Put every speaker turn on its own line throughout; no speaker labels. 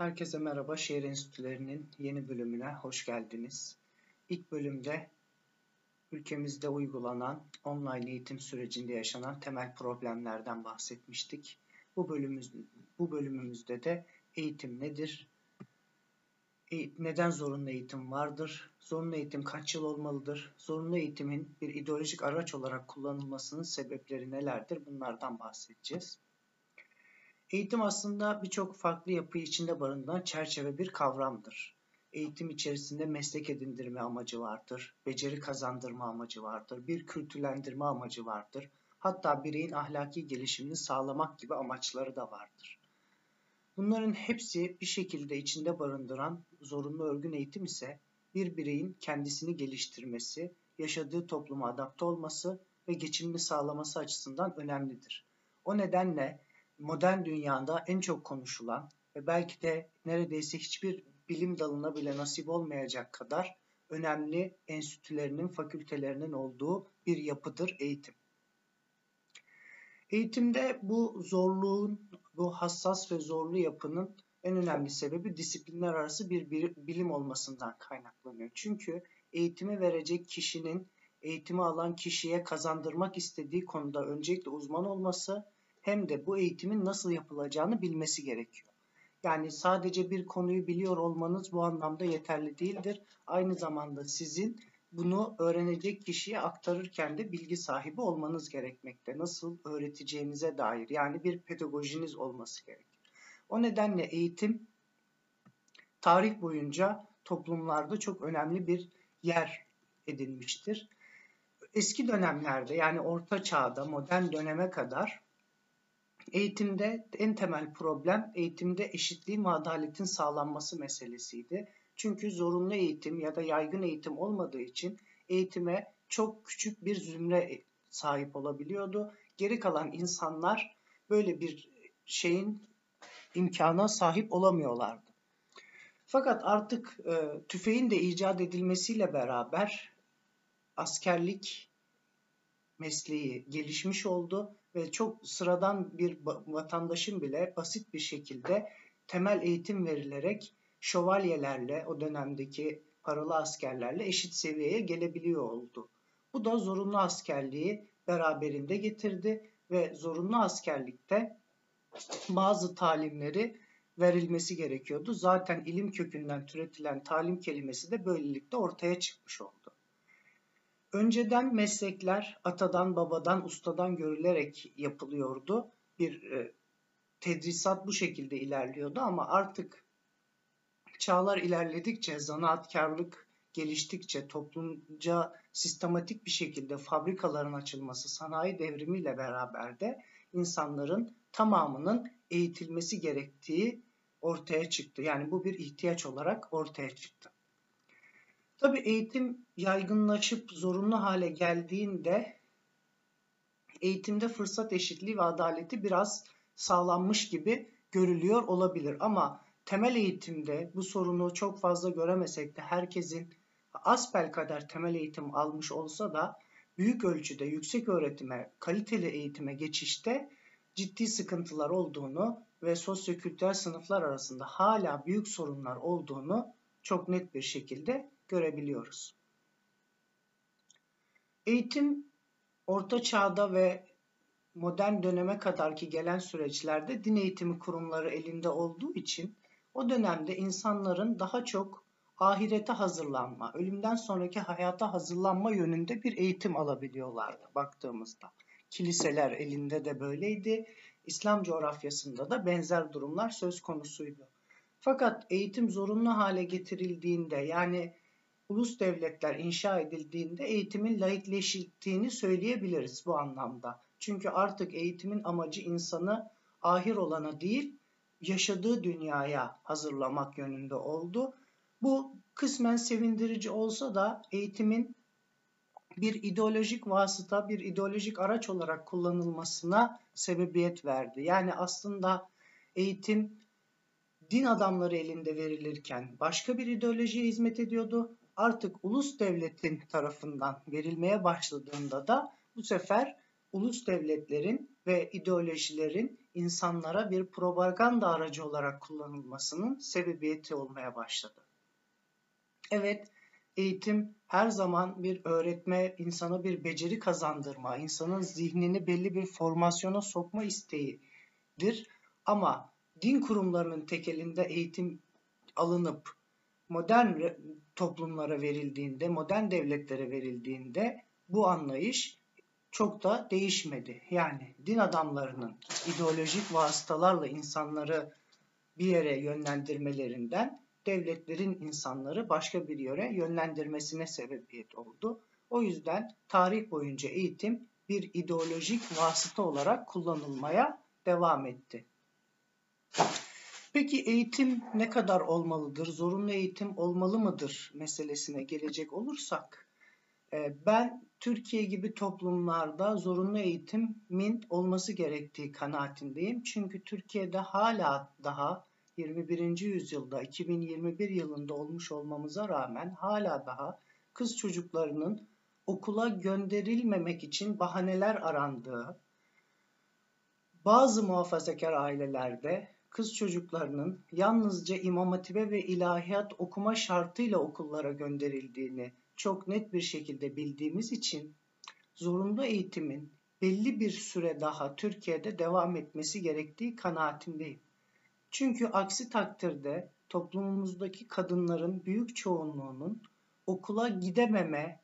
Herkese merhaba. Şehir Enstitülerinin yeni bölümüne hoş geldiniz. İlk bölümde ülkemizde uygulanan online eğitim sürecinde yaşanan temel problemlerden bahsetmiştik. Bu bölümümüz, bu bölümümüzde de eğitim nedir? E, neden zorunlu eğitim vardır? Zorunlu eğitim kaç yıl olmalıdır? Zorunlu eğitimin bir ideolojik araç olarak kullanılmasının sebepleri nelerdir? Bunlardan bahsedeceğiz. Eğitim aslında birçok farklı yapıyı içinde barındıran çerçeve bir kavramdır. Eğitim içerisinde meslek edindirme amacı vardır, beceri kazandırma amacı vardır, bir kültürlendirme amacı vardır. Hatta bireyin ahlaki gelişimini sağlamak gibi amaçları da vardır. Bunların hepsi bir şekilde içinde barındıran zorunlu örgün eğitim ise bir bireyin kendisini geliştirmesi, yaşadığı topluma adapte olması ve geçimini sağlaması açısından önemlidir. O nedenle modern dünyada en çok konuşulan ve belki de neredeyse hiçbir bilim dalına bile nasip olmayacak kadar önemli enstitülerinin, fakültelerinin olduğu bir yapıdır eğitim. Eğitimde bu zorluğun, bu hassas ve zorlu yapının en önemli sebebi disiplinler arası bir bilim olmasından kaynaklanıyor. Çünkü eğitimi verecek kişinin eğitimi alan kişiye kazandırmak istediği konuda öncelikle uzman olması hem de bu eğitimin nasıl yapılacağını bilmesi gerekiyor. Yani sadece bir konuyu biliyor olmanız bu anlamda yeterli değildir. Aynı zamanda sizin bunu öğrenecek kişiye aktarırken de bilgi sahibi olmanız gerekmekte. Nasıl öğreteceğinize dair yani bir pedagojiniz olması gerekir. O nedenle eğitim tarih boyunca toplumlarda çok önemli bir yer edinmiştir. Eski dönemlerde yani orta çağda modern döneme kadar Eğitimde en temel problem eğitimde eşitliğin ve adaletin sağlanması meselesiydi. Çünkü zorunlu eğitim ya da yaygın eğitim olmadığı için eğitime çok küçük bir zümre sahip olabiliyordu. Geri kalan insanlar böyle bir şeyin imkana sahip olamıyorlardı. Fakat artık e, tüfeğin de icat edilmesiyle beraber askerlik mesleği gelişmiş oldu ve çok sıradan bir vatandaşın bile basit bir şekilde temel eğitim verilerek şövalyelerle o dönemdeki paralı askerlerle eşit seviyeye gelebiliyor oldu. Bu da zorunlu askerliği beraberinde getirdi ve zorunlu askerlikte bazı talimleri verilmesi gerekiyordu. Zaten ilim kökünden türetilen talim kelimesi de böylelikle ortaya çıkmış oldu. Önceden meslekler atadan, babadan, ustadan görülerek yapılıyordu. Bir e, tedrisat bu şekilde ilerliyordu ama artık çağlar ilerledikçe, zanaatkarlık geliştikçe, toplumca sistematik bir şekilde fabrikaların açılması, sanayi devrimiyle beraber de insanların tamamının eğitilmesi gerektiği ortaya çıktı. Yani bu bir ihtiyaç olarak ortaya çıktı. Tabii eğitim yaygınlaşıp zorunlu hale geldiğinde eğitimde fırsat eşitliği ve adaleti biraz sağlanmış gibi görülüyor olabilir. Ama temel eğitimde bu sorunu çok fazla göremesek de herkesin asbel kadar temel eğitim almış olsa da büyük ölçüde yüksek öğretime, kaliteli eğitime geçişte ciddi sıkıntılar olduğunu ve sosyokültürel sınıflar arasında hala büyük sorunlar olduğunu çok net bir şekilde görebiliyoruz. Eğitim orta çağda ve modern döneme kadarki gelen süreçlerde din eğitimi kurumları elinde olduğu için o dönemde insanların daha çok ahirete hazırlanma, ölümden sonraki hayata hazırlanma yönünde bir eğitim alabiliyorlardı baktığımızda. Kiliseler elinde de böyleydi. İslam coğrafyasında da benzer durumlar söz konusuydu. Fakat eğitim zorunlu hale getirildiğinde yani ulus devletler inşa edildiğinde eğitimin laikleştiğini söyleyebiliriz bu anlamda. Çünkü artık eğitimin amacı insanı ahir olana değil, yaşadığı dünyaya hazırlamak yönünde oldu. Bu kısmen sevindirici olsa da eğitimin bir ideolojik vasıta, bir ideolojik araç olarak kullanılmasına sebebiyet verdi. Yani aslında eğitim din adamları elinde verilirken başka bir ideolojiye hizmet ediyordu artık ulus devletin tarafından verilmeye başladığında da bu sefer ulus devletlerin ve ideolojilerin insanlara bir propaganda aracı olarak kullanılmasının sebebiyeti olmaya başladı. Evet, eğitim her zaman bir öğretme, insana bir beceri kazandırma, insanın zihnini belli bir formasyona sokma isteğidir. Ama din kurumlarının tekelinde eğitim alınıp modern toplumlara verildiğinde, modern devletlere verildiğinde bu anlayış çok da değişmedi. Yani din adamlarının ideolojik vasıtalarla insanları bir yere yönlendirmelerinden devletlerin insanları başka bir yere yönlendirmesine sebebiyet oldu. O yüzden tarih boyunca eğitim bir ideolojik vasıta olarak kullanılmaya devam etti. Peki eğitim ne kadar olmalıdır? Zorunlu eğitim olmalı mıdır meselesine gelecek olursak e, ben Türkiye gibi toplumlarda zorunlu eğitimin olması gerektiği kanaatindeyim. Çünkü Türkiye'de hala daha 21. yüzyılda 2021 yılında olmuş olmamıza rağmen hala daha kız çocuklarının okula gönderilmemek için bahaneler arandığı, bazı muhafazakar ailelerde kız çocuklarının yalnızca imam hatibe ve ilahiyat okuma şartıyla okullara gönderildiğini çok net bir şekilde bildiğimiz için zorunlu eğitimin belli bir süre daha Türkiye'de devam etmesi gerektiği kanaatindeyim. Çünkü aksi takdirde toplumumuzdaki kadınların büyük çoğunluğunun okula gidememe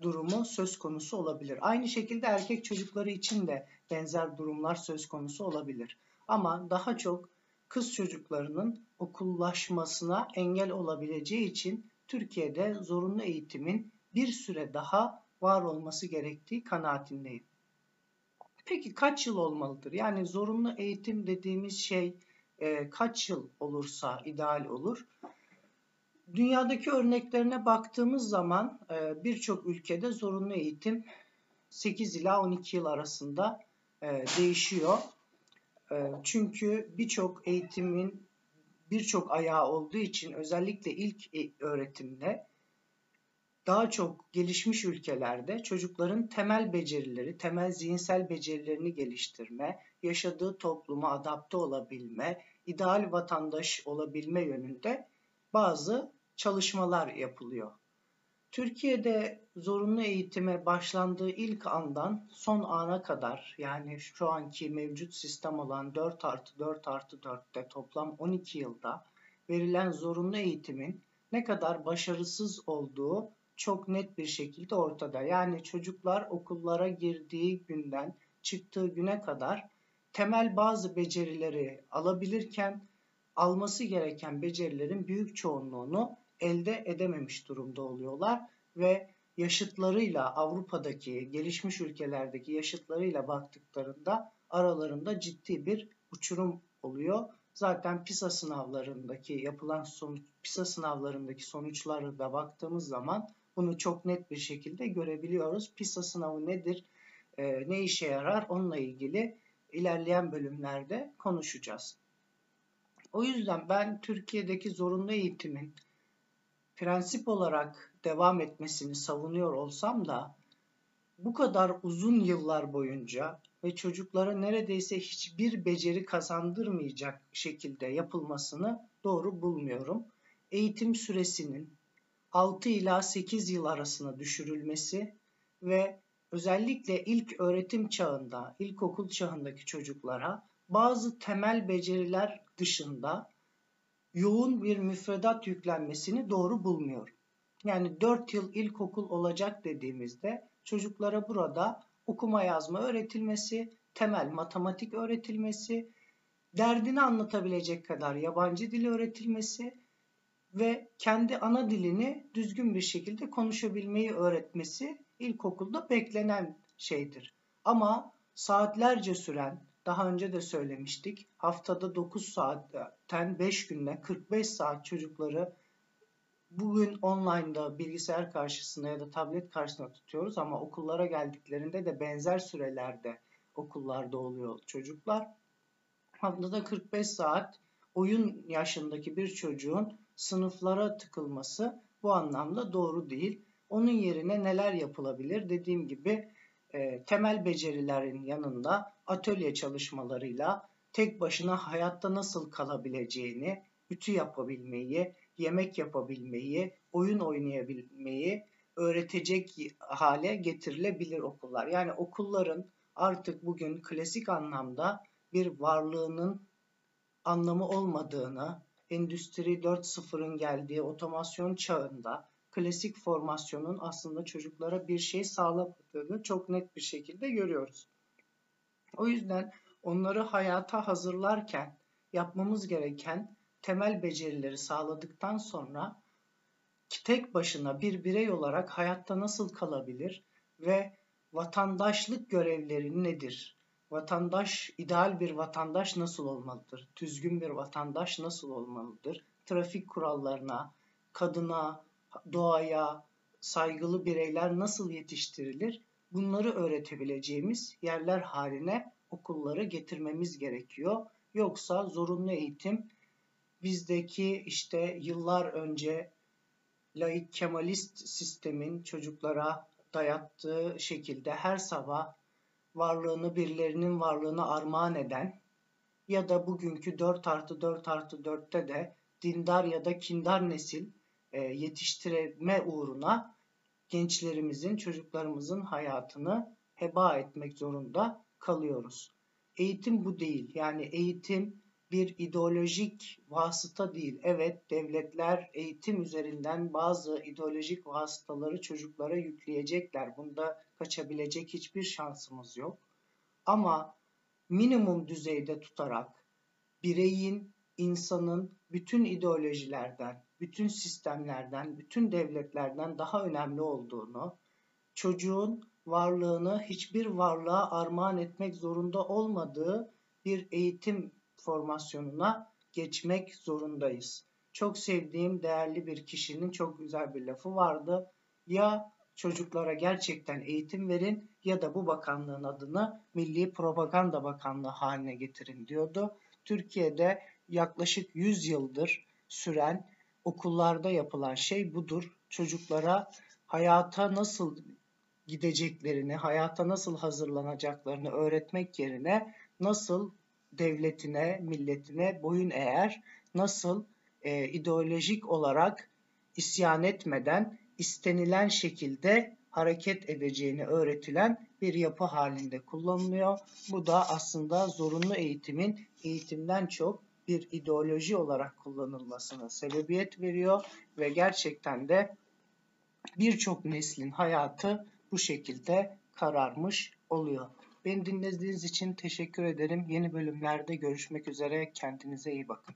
durumu söz konusu olabilir. Aynı şekilde erkek çocukları için de benzer durumlar söz konusu olabilir. Ama daha çok kız çocuklarının okullaşmasına engel olabileceği için Türkiye'de zorunlu eğitimin bir süre daha var olması gerektiği kanaatindeyim. Peki kaç yıl olmalıdır? Yani zorunlu eğitim dediğimiz şey e, kaç yıl olursa ideal olur? Dünyadaki örneklerine baktığımız zaman e, birçok ülkede zorunlu eğitim 8 ila 12 yıl arasında e, değişiyor. E, çünkü birçok eğitimin birçok ayağı olduğu için özellikle ilk e, öğretimde daha çok gelişmiş ülkelerde çocukların temel becerileri, temel zihinsel becerilerini geliştirme, yaşadığı topluma adapte olabilme, ideal vatandaş olabilme yönünde bazı çalışmalar yapılıyor. Türkiye'de zorunlu eğitime başlandığı ilk andan son ana kadar yani şu anki mevcut sistem olan 4 artı 4 artı 4'te toplam 12 yılda verilen zorunlu eğitimin ne kadar başarısız olduğu çok net bir şekilde ortada. Yani çocuklar okullara girdiği günden çıktığı güne kadar temel bazı becerileri alabilirken alması gereken becerilerin büyük çoğunluğunu elde edememiş durumda oluyorlar ve yaşıtlarıyla Avrupa'daki gelişmiş ülkelerdeki yaşıtlarıyla baktıklarında aralarında ciddi bir uçurum oluyor. Zaten PISA sınavlarındaki yapılan sonuç, PISA sınavlarındaki sonuçları da baktığımız zaman bunu çok net bir şekilde görebiliyoruz. PISA sınavı nedir? E, ne işe yarar? Onunla ilgili ilerleyen bölümlerde konuşacağız. O yüzden ben Türkiye'deki zorunlu eğitimin prensip olarak devam etmesini savunuyor olsam da bu kadar uzun yıllar boyunca ve çocuklara neredeyse hiçbir beceri kazandırmayacak şekilde yapılmasını doğru bulmuyorum. Eğitim süresinin 6 ila 8 yıl arasına düşürülmesi ve özellikle ilk öğretim çağında, ilkokul çağındaki çocuklara bazı temel beceriler dışında yoğun bir müfredat yüklenmesini doğru bulmuyorum. Yani 4 yıl ilkokul olacak dediğimizde çocuklara burada okuma yazma öğretilmesi, temel matematik öğretilmesi, derdini anlatabilecek kadar yabancı dili öğretilmesi ve kendi ana dilini düzgün bir şekilde konuşabilmeyi öğretmesi ilkokulda beklenen şeydir. Ama saatlerce süren, daha önce de söylemiştik, haftada 9 saatten 5 günde 45 saat çocukları bugün online'da bilgisayar karşısında ya da tablet karşısında tutuyoruz ama okullara geldiklerinde de benzer sürelerde okullarda oluyor çocuklar. Haftada 45 saat oyun yaşındaki bir çocuğun sınıflara tıkılması bu anlamda doğru değil. Onun yerine neler yapılabilir? Dediğim gibi e, temel becerilerin yanında atölye çalışmalarıyla tek başına hayatta nasıl kalabileceğini, ütü yapabilmeyi, yemek yapabilmeyi, oyun oynayabilmeyi öğretecek hale getirilebilir okullar. Yani okulların artık bugün klasik anlamda bir varlığının anlamı olmadığını, Endüstri 4.0'ın geldiği otomasyon çağında klasik formasyonun aslında çocuklara bir şey sağlamadığını çok net bir şekilde görüyoruz. O yüzden onları hayata hazırlarken yapmamız gereken temel becerileri sağladıktan sonra tek başına bir birey olarak hayatta nasıl kalabilir ve vatandaşlık görevleri nedir? Vatandaş, ideal bir vatandaş nasıl olmalıdır? Düzgün bir vatandaş nasıl olmalıdır? Trafik kurallarına, kadına, doğaya saygılı bireyler nasıl yetiştirilir? Bunları öğretebileceğimiz yerler haline okulları getirmemiz gerekiyor. Yoksa zorunlu eğitim bizdeki işte yıllar önce laik kemalist sistemin çocuklara dayattığı şekilde her sabah varlığını birilerinin varlığını armağan eden ya da bugünkü 4 artı 4 artı 4'te de dindar ya da kindar nesil e, yetiştirme uğruna gençlerimizin, çocuklarımızın hayatını heba etmek zorunda kalıyoruz. Eğitim bu değil. Yani eğitim bir ideolojik vasıta değil. Evet devletler eğitim üzerinden bazı ideolojik vasıtaları çocuklara yükleyecekler. Bunda kaçabilecek hiçbir şansımız yok. Ama minimum düzeyde tutarak bireyin, insanın bütün ideolojilerden, bütün sistemlerden, bütün devletlerden daha önemli olduğunu, çocuğun varlığını hiçbir varlığa armağan etmek zorunda olmadığı bir eğitim formasyonuna geçmek zorundayız. Çok sevdiğim değerli bir kişinin çok güzel bir lafı vardı. Ya çocuklara gerçekten eğitim verin ya da bu bakanlığın adını Milli Propaganda Bakanlığı haline getirin diyordu. Türkiye'de yaklaşık 100 yıldır süren okullarda yapılan şey budur. Çocuklara hayata nasıl gideceklerini, hayata nasıl hazırlanacaklarını öğretmek yerine nasıl devletine, milletine boyun eğer, nasıl e, ideolojik olarak isyan etmeden istenilen şekilde hareket edeceğini öğretilen bir yapı halinde kullanılıyor. Bu da aslında zorunlu eğitimin eğitimden çok bir ideoloji olarak kullanılmasına sebebiyet veriyor ve gerçekten de birçok neslin hayatı bu şekilde kararmış oluyor. Beni dinlediğiniz için teşekkür ederim. Yeni bölümlerde görüşmek üzere. Kendinize iyi bakın.